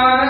Señor.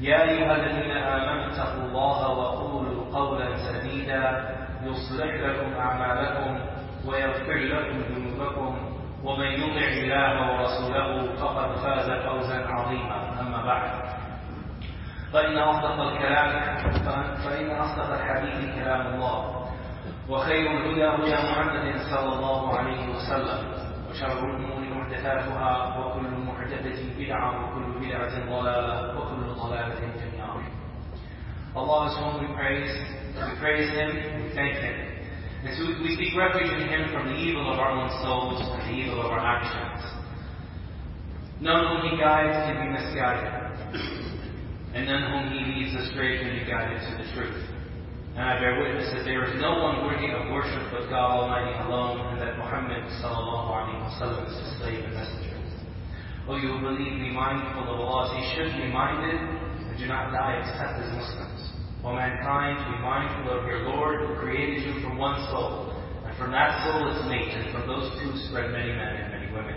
يا أيها الذين آمنوا اتقوا الله وقولوا قولا سديدا يصلح لكم أعمالكم ويغفر لكم ذنوبكم ومن يطع الله ورسوله فقد فاز فوزا عظيما. أما بعد فإن أصدق الكلام فإن أصدق الحديث كلام الله وخير الهدى هدى محمد صلى الله عليه وسلم وشر الأمور محدثاتها وكل محدثة بدعة وكل بدعة ضلالة وكل ضلالة في النار Allah is whom we praise, we praise Him, we thank Him. And so we seek refuge in Him from the evil of our own souls and the evil of our actions. None whom He guides can be misguided, and none whom He leads astray can be guided to the truth. And I bear witness that there is no one worthy of worship but God Almighty alone, and that Muhammad sallallahu alaihi wasallam is His slave and messenger. O you who believe, be mindful of Allah's He should be minded, and do not die except as Muslims. O mankind, be mindful of your Lord who created you from one soul, and from that soul its mate, and from those two spread many men and many women.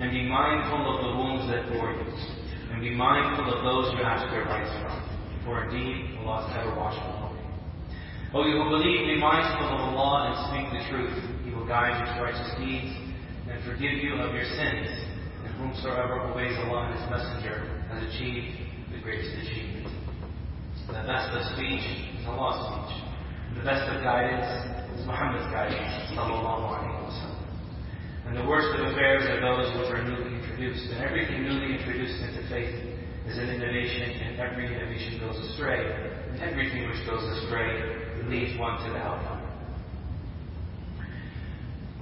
And be mindful of the wombs that bore you, and be mindful of those you ask your rights from, for indeed Allah is ever watchful. O you who believe, be mindful of Allah and speak the truth. He will guide you to righteous deeds, and forgive you of your sins, whomsoever obeys Allah and His Messenger has achieved the greatest achievement. The best of speech is Allah's speech. The best of guidance is Muhammad's guidance. Sallallahu. And the worst of affairs are those which are newly introduced. And everything newly introduced into faith is an innovation, and every innovation goes astray. And everything which goes astray leads one to the hellfire.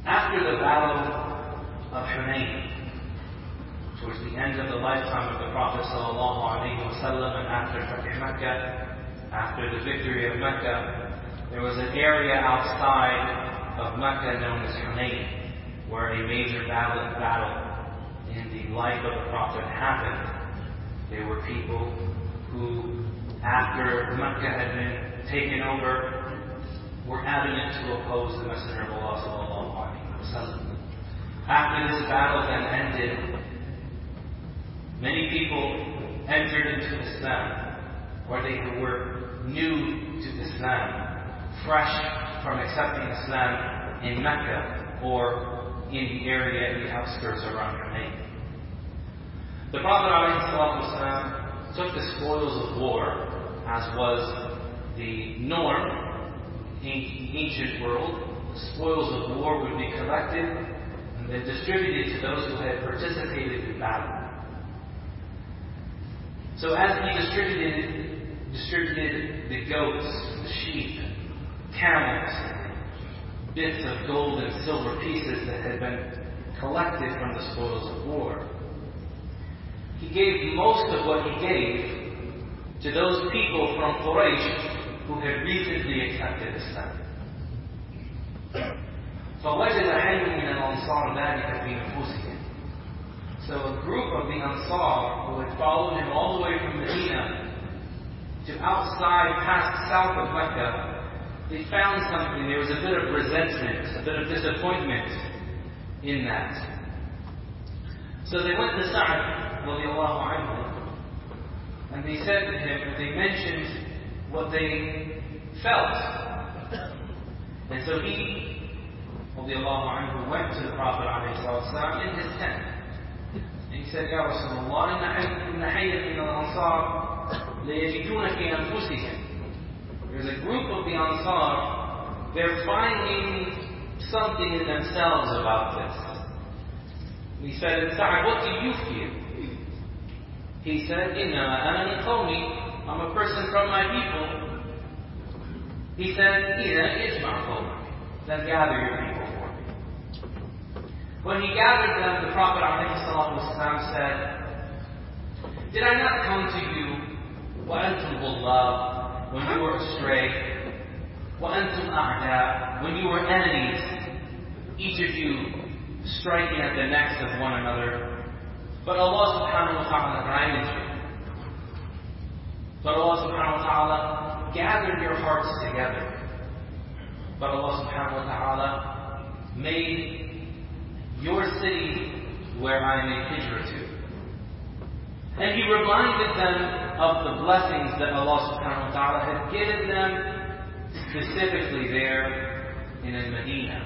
After the battle of Hunayn, towards the end of the lifetime of the Prophet ﷺ and after Fatih Mecca, after the victory of Mecca, there was an area outside of Mecca known as Hunayn, where a major battle, battle in the life of the Prophet happened. There were people who, after Mecca had been taken over, were adamant to oppose the Messenger of Allah. After this battle then ended, many people entered into Islam, or they were new to Islam, fresh from accepting Islam in Mecca or in the area in the outskirts around Hunayn. The Prophet ﷺ took the spoils of war, as was the norm in the ancient world. The spoils of war would be collected and then distributed to those who had participated in battle. So as he distributed, distributed the goats, the sheep, camels, bits of gold and silver pieces that had been collected from the spoils of war, he gave most of what he gave to those people from Quraysh who had recently accepted Islam. فوجد حي من الأنصار ذلك في نفوسهم so a group of the Ansar who had followed him all the way from Medina to outside, past south of Mecca, they found something. There was a bit of resentment, a bit of disappointment in that. So they went to radiallahu anhu, and they said to him, and they mentioned what they felt. And so he, anhu, went to the Prophet in his tent And he said, Ya Rasulullah, إن حيا من الأنصار ليجدون في أنفسهم. There's a group of the Ansar, they're finding something in themselves about this. He said, Sa'ad, what do you feel? He said, إنما أنا من قومي. I'm a person from my people. He said, إذا اجمع قومك. Then gather your people for me. When he gathered them, the Prophet ﷺ said, Did I not come to you, وَأَنْتُمْ غُلَّابٌ, when you were astray, وَأَنْتُمْ أَعْدَاء, when you were enemies, each of you striking at the necks of one another. But Allah subhanahu wa ta'ala guided you. But Allah subhanahu wa ta'ala gathered your hearts together. But Allah subhanahu wa ta'ala made your city where I made hijrah to. And He reminded them of the blessings that Allah subhanahu wa ta'ala had given them specifically there in Medina.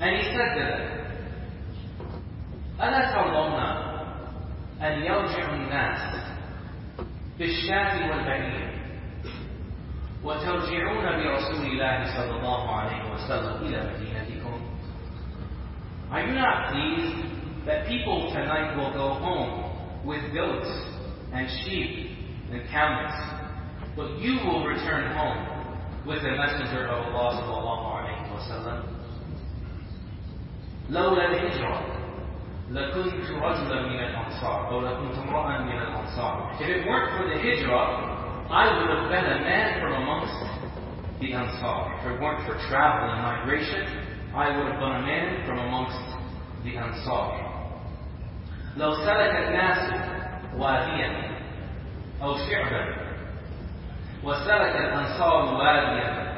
And He said to them, ألا ترضون أن يرجع الناس بالشاة والبعير وترجعون برسول الله صلى الله عليه وسلم إلى مدينتكم Are you not pleased that people tonight will go home with goats and sheep and camels, but you will return home with the messenger of Allah صلى الله عليه وسلم لولا الهجرة لكنت رجلا من الأنصار أو لكنت امرأ من الأنصار If it weren't for the hijrah, I would have been a man from amongst the Ansar. If it weren't for travel and migration, I would have been a man from amongst the Ansar. لو سلك الناس واديا أو شعبا وسلك الأنصار واديا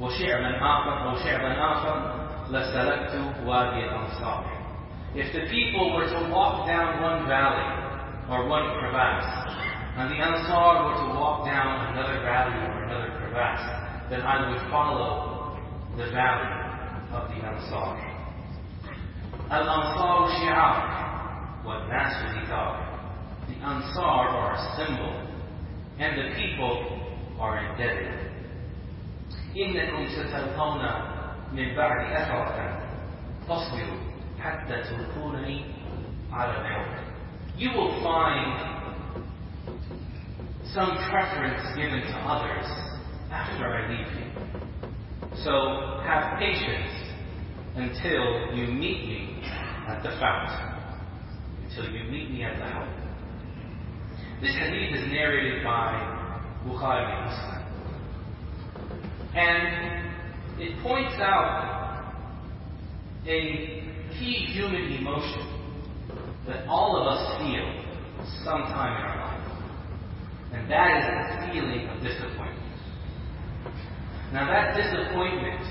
وشعبا آخر أو شعبا آخر لسلكت وادي الأنصار If the people were to walk down one valley or one crevasse, and the Ansar were to walk down another valley or another crevasse, then I would follow the valley of the Ansar. Al-Ansar shi'ar, والناس ذكار. The Ansar are a symbol, and the people are indebted. إنكم ستلقون من بعد أثرة فاصبروا حتى تلقونني على الحوض. You will find some preference given to others after I leave you. So have patience until you meet me at the fountain, until you meet me at the house. This hadith is narrated by Bukhari. And it points out a key human emotion that all of us feel sometime in our life. And that is the feeling of disappointment. Now that disappointment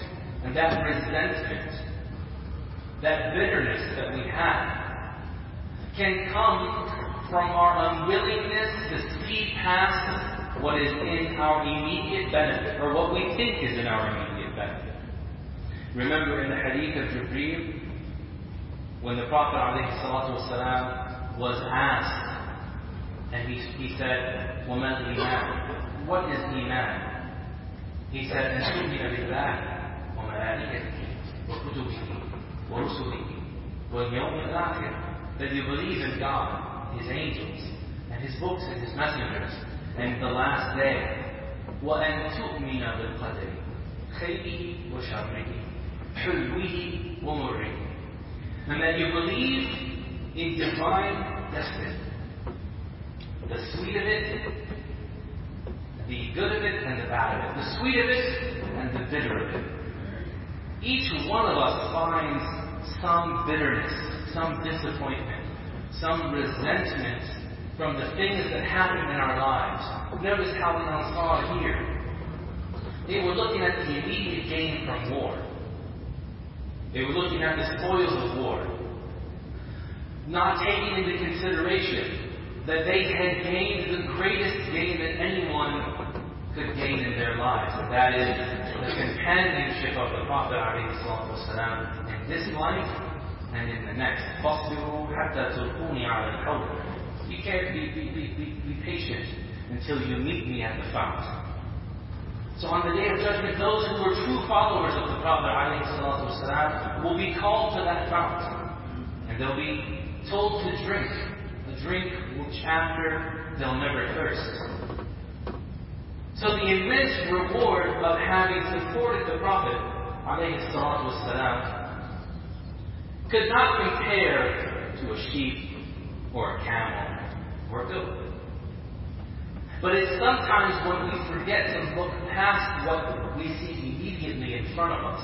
and that resentment, that bitterness that we have, can come from our unwillingness to see past what is in our immediate benefit, or what we think is in our immediate benefit. Remember in the hadith of Jibreel, when the Prophet ﷺ was asked, and he, he said, وَمَا الْإِيمَانِ What is Iman? He said, أَن تُؤْمِنَ بِاللَّهِ وَمَلَائِكَتِهِ وَكُتُبِهِ وَرُسُلِهِ وَالْيَوْمِ الْآخِرِ That you believe in God, His angels, and His books and His messengers, and the last day. وأن تؤمن بالقدر خيره وشره حلوه ومره and that you believe in divine destiny. The sweet of it, the good of it, and the bad of it. The sweet of it and the bitter of it. Each one of us finds some bitterness, some disappointment, some resentment from the things that happen in our lives. Notice how the Ansar here, they were looking at the immediate gain from war. They were looking at the spoils of war, not taking into consideration that they had gained the greatest gain that anyone could gain in their lives, and that is the companionship of the Prophet ﷺ in this life and in the next. You can't be, be, be, be, be patient until you meet me at the fountain. So on the day of judgment, those who were true followers of the Prophet ﷺ will be called to that fountain. And they'll be told to drink, a drink which after they'll never thirst. So the immense reward of having supported the Prophet ﷺ could not compare to a sheep or a camel or a goat. But it's sometimes when we forget to look past what we see immediately in front of us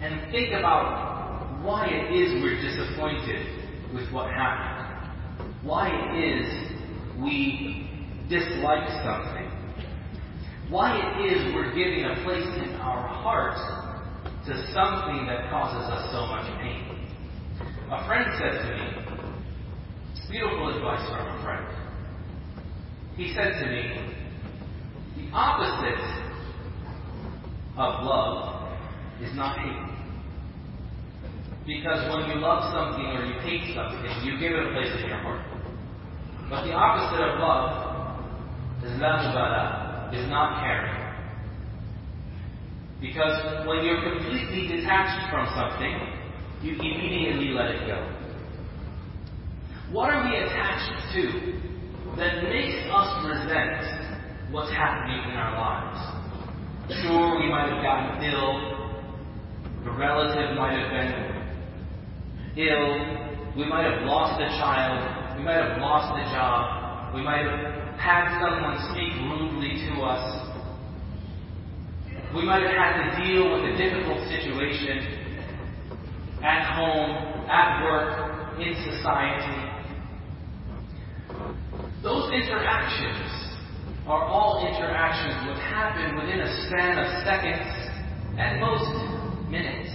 and think about why it is we're disappointed with what happened, why it is we dislike something, why it is we're giving a place in our heart to something that causes us so much pain. A friend said to me, beautiful advice from a friend. He said to me, the opposite of love is not hate. Because when you love something or you hate something, you give it a place in your heart. But the opposite of love is la mubala, is not caring. Because when you're completely detached from something, you immediately let it go. What are we attached to that makes us resent what's happening in our lives? Sure, we might have gotten ill, a relative might have been ill, we might have lost a child, we might have lost a job, we might have had someone speak rudely to us, we might have had to deal with a difficult situation at home, at work, in society. Those interactions are all interactions that happen within a span of seconds, at most minutes.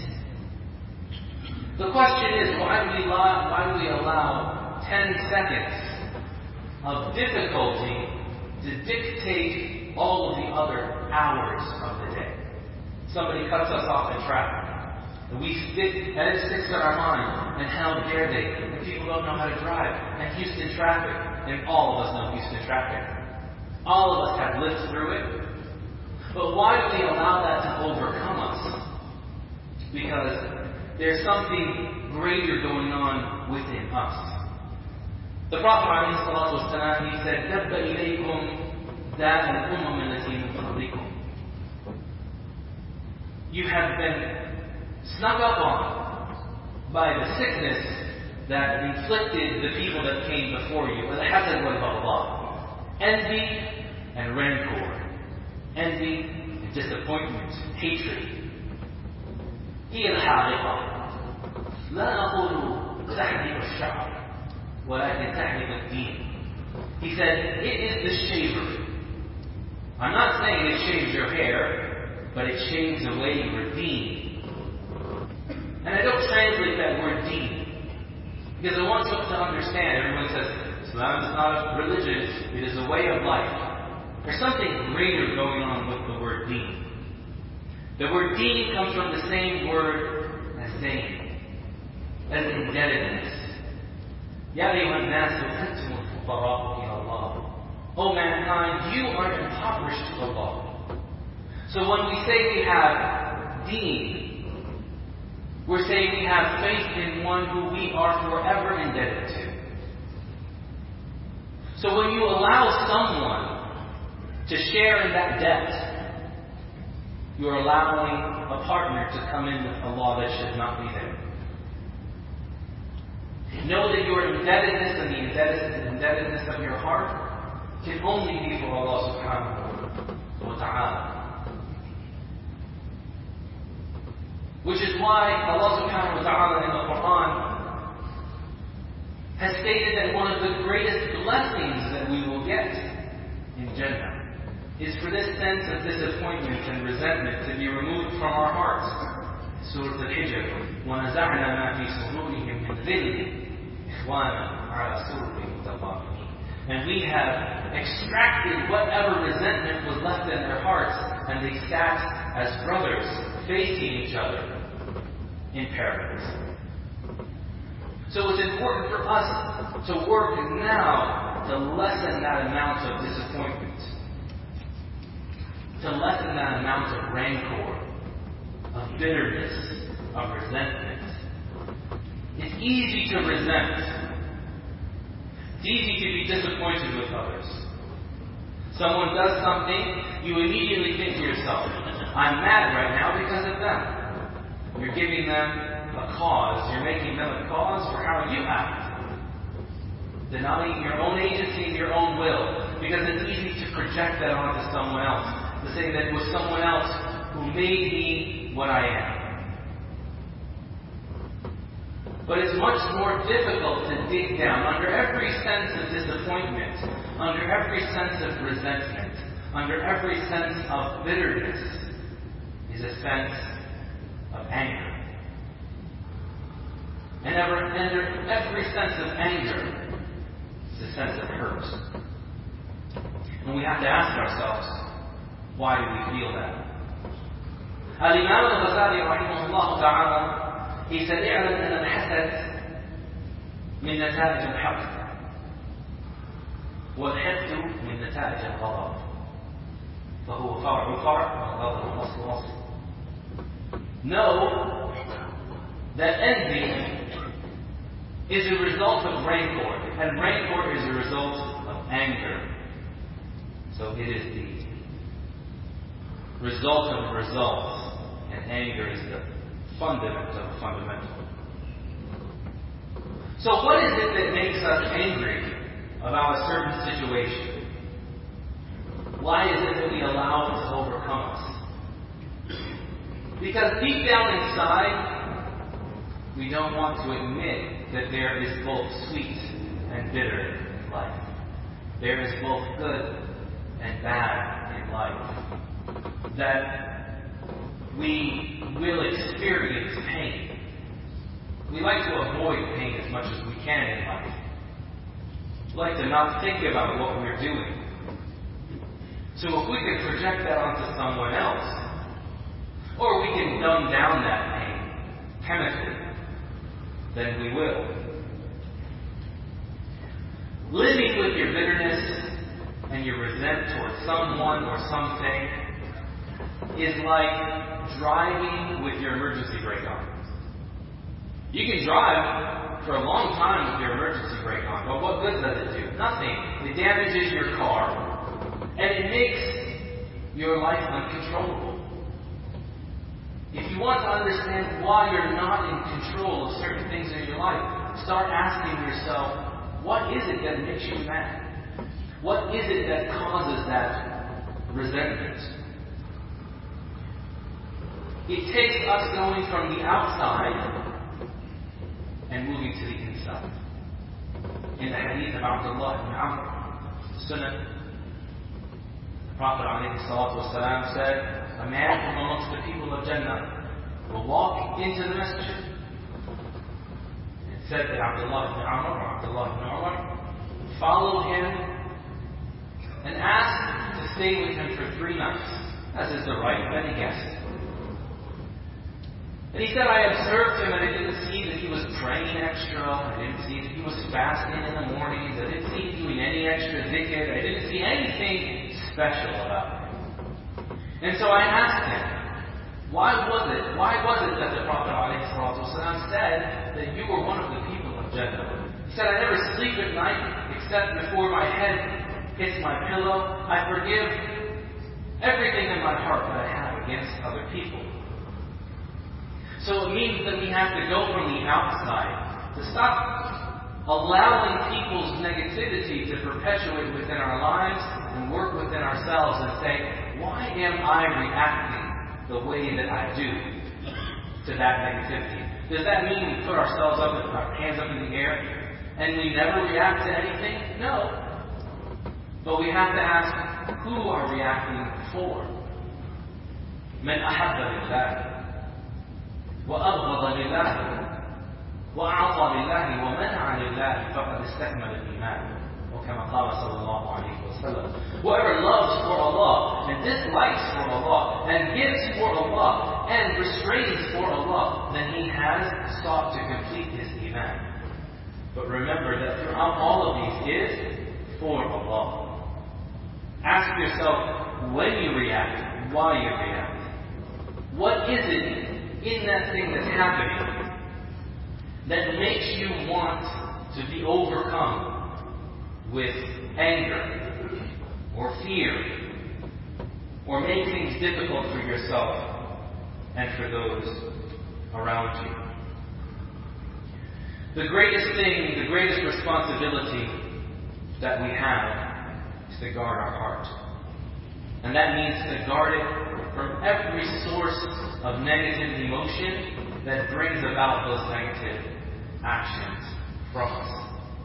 The question is, why do we allow, why do we allow 10 seconds of difficulty to dictate all of the other hours of the day? Somebody cuts us off in traffic. And we stick, and it sticks in our mind. And how dare they? People don't know how to drive. And Houston traffic. And all of us know Houston traffic. All of us have lived through it. But why do we allow that to overcome us? Because there's something greater going on within us. The Prophet ﷺ, he said, دَبَّ إِلَيْكُمْ ذَاتَ الْأُمَمِ الَّتِي مِنْ قَبْلِكُمْ You have been snuck up on by the sickness that inflicted the people that came before you. الحسد والبغضاء. Envy and rancor. Envy and disappointment, hatred. هي الحالقة لا أقول تحرق الشعر ولكن تحرق الدين He said, it is the shaver. I'm not saying it shaves your hair, but it shaves away your deen. And I don't translate that word deen, because I want you to understand, everyone says, Islam is not a religion, it is a way of life. There's something greater going on with the word deen. The word deen comes from the same word as dain, as indebtedness. يا أيها الناس أنتم الفقراء إلى الله. O mankind, you are impoverished to Allah. So when we say we have deen, we're saying we have faith in one who we are forever indebted to. So when you allow someone to share in that debt, you're allowing a partner to come in with a law that should not be there. Know that your indebtedness and the indebtedness of your heart can only be for Allah subhanahu wa ta'ala. Which is why Allah subhanahu wa ta'ala in the Quran has stated that one of the greatest blessings that we will get in Jannah is for this sense of disappointment and resentment to be removed from our hearts. Surah Al-Hijr, وَنَزَعْنَا مَا فِي صُدُورِهِمْ مِنْ ذِلٍّ إِخْوَانًا عَلَى سُرُرٍ مُتَقَابِلِينَ And we have extracted whatever resentment was left in their hearts, and they sat as brothers, facing each other in paradise. So it's important for us to work now to lessen that amount of disappointment, to lessen that amount of rancor, of bitterness, of resentment. It's easy to resent. It's easy to be disappointed with others. Someone does something, you immediately think to yourself, I'm mad right now because of them. You're giving them a cause, you're making them a cause for how you act. Denying your own agency and your own will, because it's easy to project that onto someone else. To say that it was someone else who made me what I am. But it's much more difficult to dig down under every sense of disappointment, under every sense of resentment, under every sense of bitterness, is a sense of anger. And ever, under every sense of anger is a sense of hurt. And we have to ask ourselves, why do we feel that? Al-Imam al-Ghazali, rahimahullah he said اعلم أن الحسد من نتائج الحقد والحقد من نتائج الغضب فهو فرع فرع والغضب أصل أصل Know that envy is a result of rancor, and rancor is a result of anger. So it is the result of results, and anger is the fundament of a fundamental. So, what is it that makes us angry about a certain situation? Why is it that we allow it to overcome us? Because deep down inside, we don't want to admit that there is both sweet and bitter in life. There is both good and bad in life. That we will experience pain. We like to avoid pain as much as we can in life. We like to not think about what we're doing. So if we can project that onto someone else, or we can dumb down that pain chemically, then we will. Living with your bitterness and your resent towards someone or something is like driving with your emergency brake on. You can drive for a long time with your emergency brake on, but what good does it do? Nothing. It damages your car. And it makes your life uncontrollable. If you want to understand why you're not in control of certain things in your life, start asking yourself, what is it that makes you mad? What is it that causes that resentment? It takes us going from the outside and moving to the inside. In the hadith of Abdullah ibn Amr, Sunnah, the Prophet ﷺ said, A man from amongst the people of Jannah will walk into the masjid. It said that Abdullah ibn Amr Abdullah ibn Umar followed him and asked to stay with him for three nights, as is the right of any guest. And he said, I observed him and I didn't see that he was praying extra. I didn't see that he was fasting in the mornings. I didn't see him doing any extra dhikr. I didn't see anything special about him. And so I asked him, why was it, why was it that the Prophet ﷺ said that you were one of the people of Jannah? He said, I never sleep at night except before my head hits my pillow. I forgive everything in my heart that I have against other people. So it means that we have to go from the outside to stop allowing people's negativity to perpetuate within our lives and work within ourselves and say, why am I reacting the way that I do to that negativity? Does that mean we put ourselves up, our hands up in the air, and we never react to anything? No. But we have to ask, who are we reacting for? من أحب لله وأبغض لله وأعطى لله ومنع لله فقد استكمل الإيمان وكما قال صلى الله عليه وسلم Whoever loves for Allah and dislikes for Allah and gives for Allah and restrains for Allah then he has sought to complete his Iman. But remember that throughout all of these is for Allah. Ask yourself when you react, why you react. What is it in that thing that's happening that makes you want to be overcome with anger or fear or make things difficult for yourself and for those around you. The greatest thing, the greatest responsibility that we have is to guard our heart. And that means to guard it from every source of negative emotion that brings about those negative actions from us.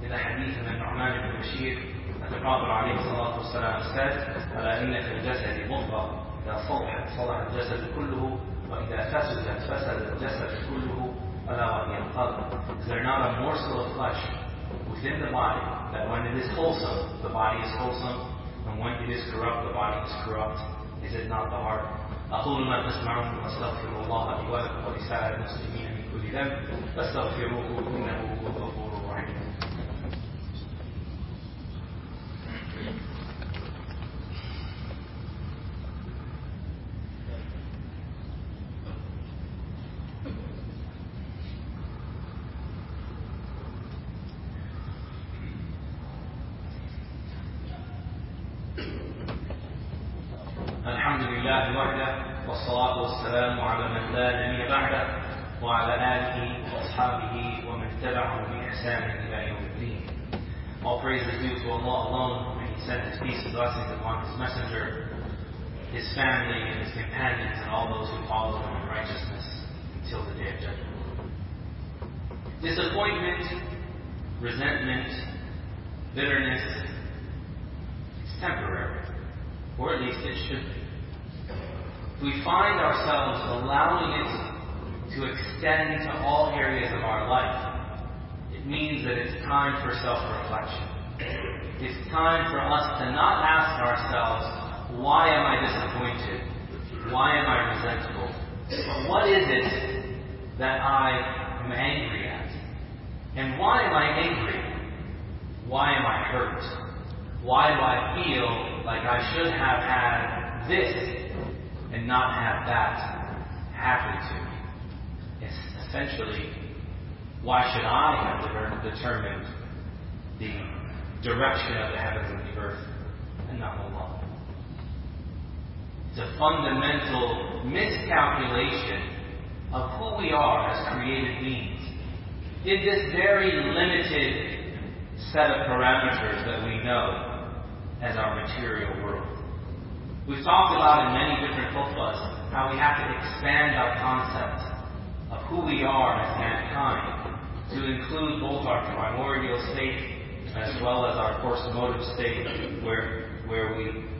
In the hadith of Nu'man ibn Bashir, that the Prophet ﷺ said, ألا إن في الجسد مضغة إذا صلحت صلح الجسد كله وإذا فسدت فسد الجسد كله ألا وهي القلب. Is there not a morsel of flesh within the body that when it is wholesome, the body is wholesome, and when it is corrupt, the body is corrupt? Not the heart? أقول ما تسمعون وأستغفر الله لي ولكم ولسائر المسلمين من كل ذنب فاستغفروه إنه هو الغفور الرحيم. Resentment, bitterness, it's temporary or at least it should be. We find ourselves allowing it to extend to all areas of our life, it means that it's time for self reflection. It's time for us to not ask ourselves, why am I disappointed? Why am I resentful? But what is it that I am angry? And why am I angry? Why am I hurt? Why do I feel like I should have had this and not have that happen to me? It's essentially, why should I have determined the direction of the heavens and the earth and not Allah? It's a fundamental miscalculation of who we are as created beings. In this very limited set of parameters that we know as our material world. We've talked about in many different khutbahs how we have to expand our concept of who we are as mankind to include both our primordial state as well as our course motive state where, where we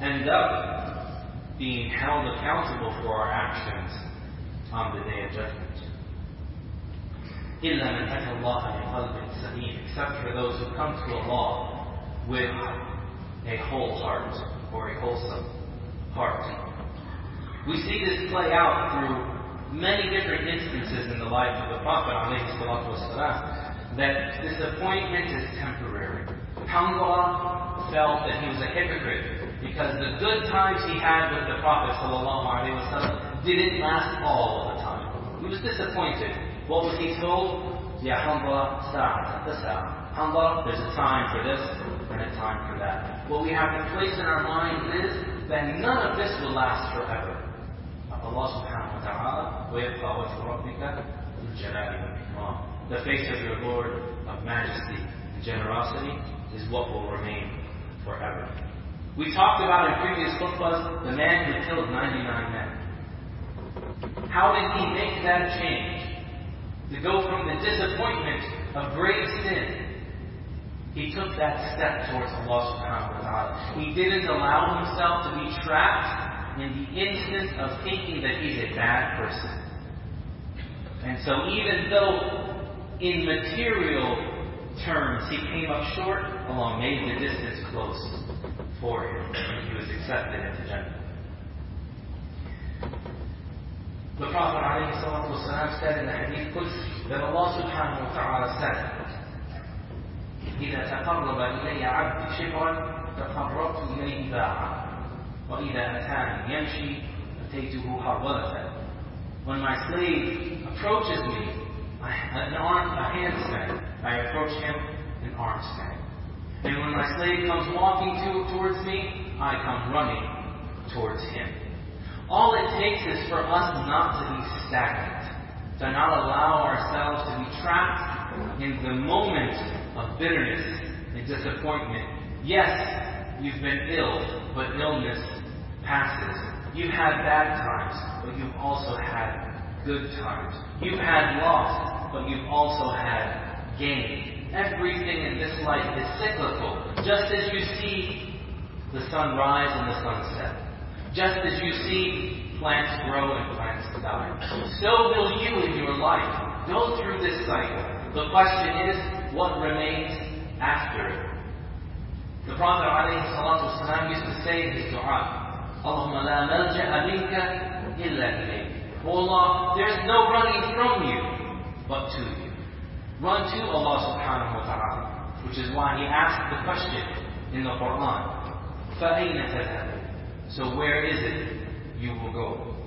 end up being held accountable for our actions on the day of judgment. إِلَّا مَنْ أَتَى اللَّهَ بِقَلْبٍ سَلِيمٍ Except for those who come to Allah with a whole heart or a wholesome heart. We see this play out through many different instances in the life of the Prophet والسلام, that disappointment is temporary. Hanzala felt that he was a hypocrite because the good times he had with the Prophet ﷺ didn't last all the time. He was disappointed what was he told? Ya Hanzala Sa'at, This Sa'at. Hanzala, there's a time for this and a time for that. What we have to place in our mind is that none of this will last forever. Allah subhanahu wa ta'ala, وَيَبْقَى وَجْهُ رَبِّكَ الْجَلَالِ وَالْإِكْرَامِ The face of your Lord of majesty and generosity is what will remain forever. We talked about in previous khutbahs the man who killed 99 men. How did he make that change? To go from the disappointment of great sin, he took that step towards Allah subhanahu wa ta'ala. He didn't allow himself to be trapped in the instant of thinking that he's a bad person. And so even though in material terms he came up short, Allah made the distance close for him, he was accepted into Jannah. The Prophet ﷺ said in the Hadith Qudsi that Allah subhanahu wa ta'ala said, إذا تقرب إلي عبدي شبرا تقربت إليه باعا وإذا أتاني يمشي أتيته هرولة When my slave approaches me, an arm, a handstand, I approach him an arm span. And when my slave comes walking to, towards me, I come running towards him. All it takes is for us not to be stagnant, to not allow ourselves to be trapped in the moment of bitterness and disappointment. Yes, you've been ill, but illness passes. You've had bad times, but you've also had good times. You've had loss, but you've also had gain. Everything in this life is cyclical. Just as you see the sun rise and the sun set. Just as you see plants grow and plants die. So will you in your life go through this cycle. The question is, what remains after it? The Prophet ﷺ used to say in his dua, Allahumma la malja'a minka illa ilayk. Oh Allah, there's no running from you, but to you. Run to Allah subhanahu wa ta'ala, which is why he asked the question in the Quran, فَأَيْنَ تَذْهَبُ So where is it you will go?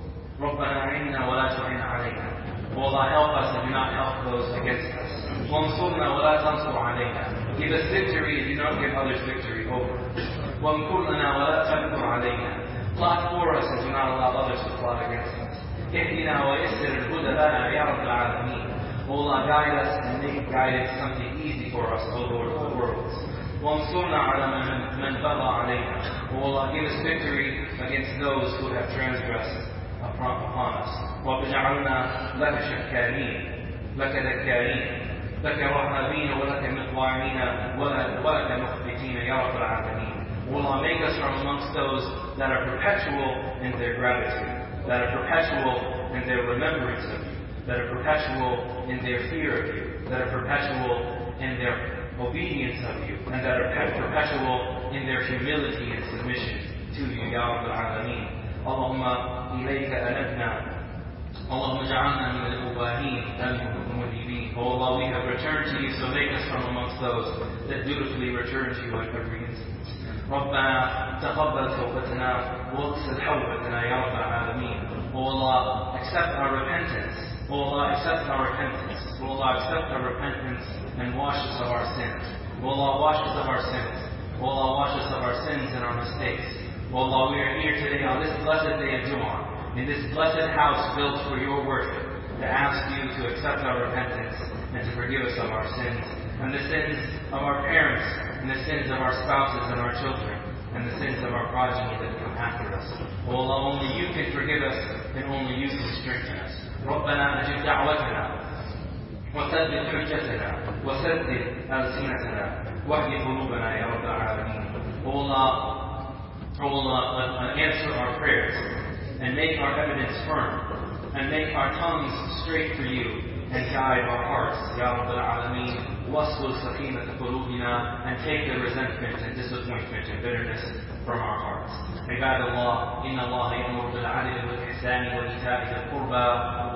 رَبَّنَا عِنَّا وَلَا تُعِنَّ عَلَيْنَا Oh Allah, help us and do not help those against us. وَانصُرْنَا وَلَا تَنصُرْ عَلَيْنَا Give us victory and do not give others victory over us. وَانْكُرْ لَنَا وَلَا تَنْكُرْ عَلَيْنَا Plot for us and do not allow others to plot against us. اهدنا ويسر الهدى لنا يا رب العالمين. O Allah, guide us and make guidance something easy for us, O Lord of the worlds. وانصرنا على من من بغى علينا. O Allah, give us victory against those who have transgressed upon, upon us. واجعلنا لك شكارين لك ذكارين لك رهابين ولك مطواعين ولك مخبتين يا رب العالمين. O Allah, make us from amongst those that are perpetual in their gratitude, that are perpetual in their remembrance of you, that are perpetual in their fear of you, that are perpetual in their obedience of you, and that are perpetual in their humility and submission to you, Ya Rabbil Alameen. اللهم إليك أنبنا اللهم اجعلنا من الأواهين المنيبين Oh Allah, we have returned to you, so make us from amongst those that dutifully return to you in every instance. ربنا تقبل توبتنا واغسل حوبتنا يا رب العالمين. Oh Allah, accept our repentance. Oh Allah, accept our repentance. Oh Allah, accept our repentance and wash us of our sins. Oh Allah, wash us of our sins. Oh Allah, wash us of our sins and our mistakes. Oh Allah, we are here today on this blessed day of Jumu'ah, in this blessed house built for your worship, to ask you to accept our repentance and to forgive us of our sins, and the sins of our parents, and the sins of our spouses and our children, and the sins of our progeny that come after us. Oh Allah, only you can forgive us, and only you can strengthen us. ربنا أجب دعوتنا وثبت حجتنا وسدد ألسنتنا واهد قلوبنا يا رب العالمين. Oh Allah, Oh Allah, uh, answer our prayers and make our evidence firm and make our tongues straight for you and guide our hearts, Ya Rabbal Alameen. Wasful sakhinat qulubina and take the resentment and disappointment and bitterness from our hearts. عباد الله إن الله يأمر بالعدل والإحسان وإيتاء ذي القربى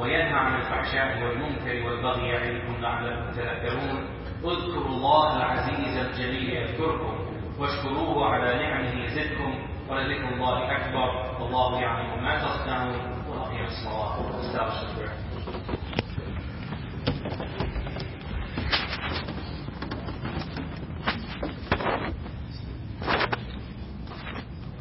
وينهى عن الفحشاء والمنكر والبغي يعظكم لعلكم تذكرون. اذكروا الله العزيز الجليل يذكركم واشكروه على نعمه يزدكم ولذكر الله أكبر. والله يعلم ما تصنعون وأقيم الصلاة. واستغفر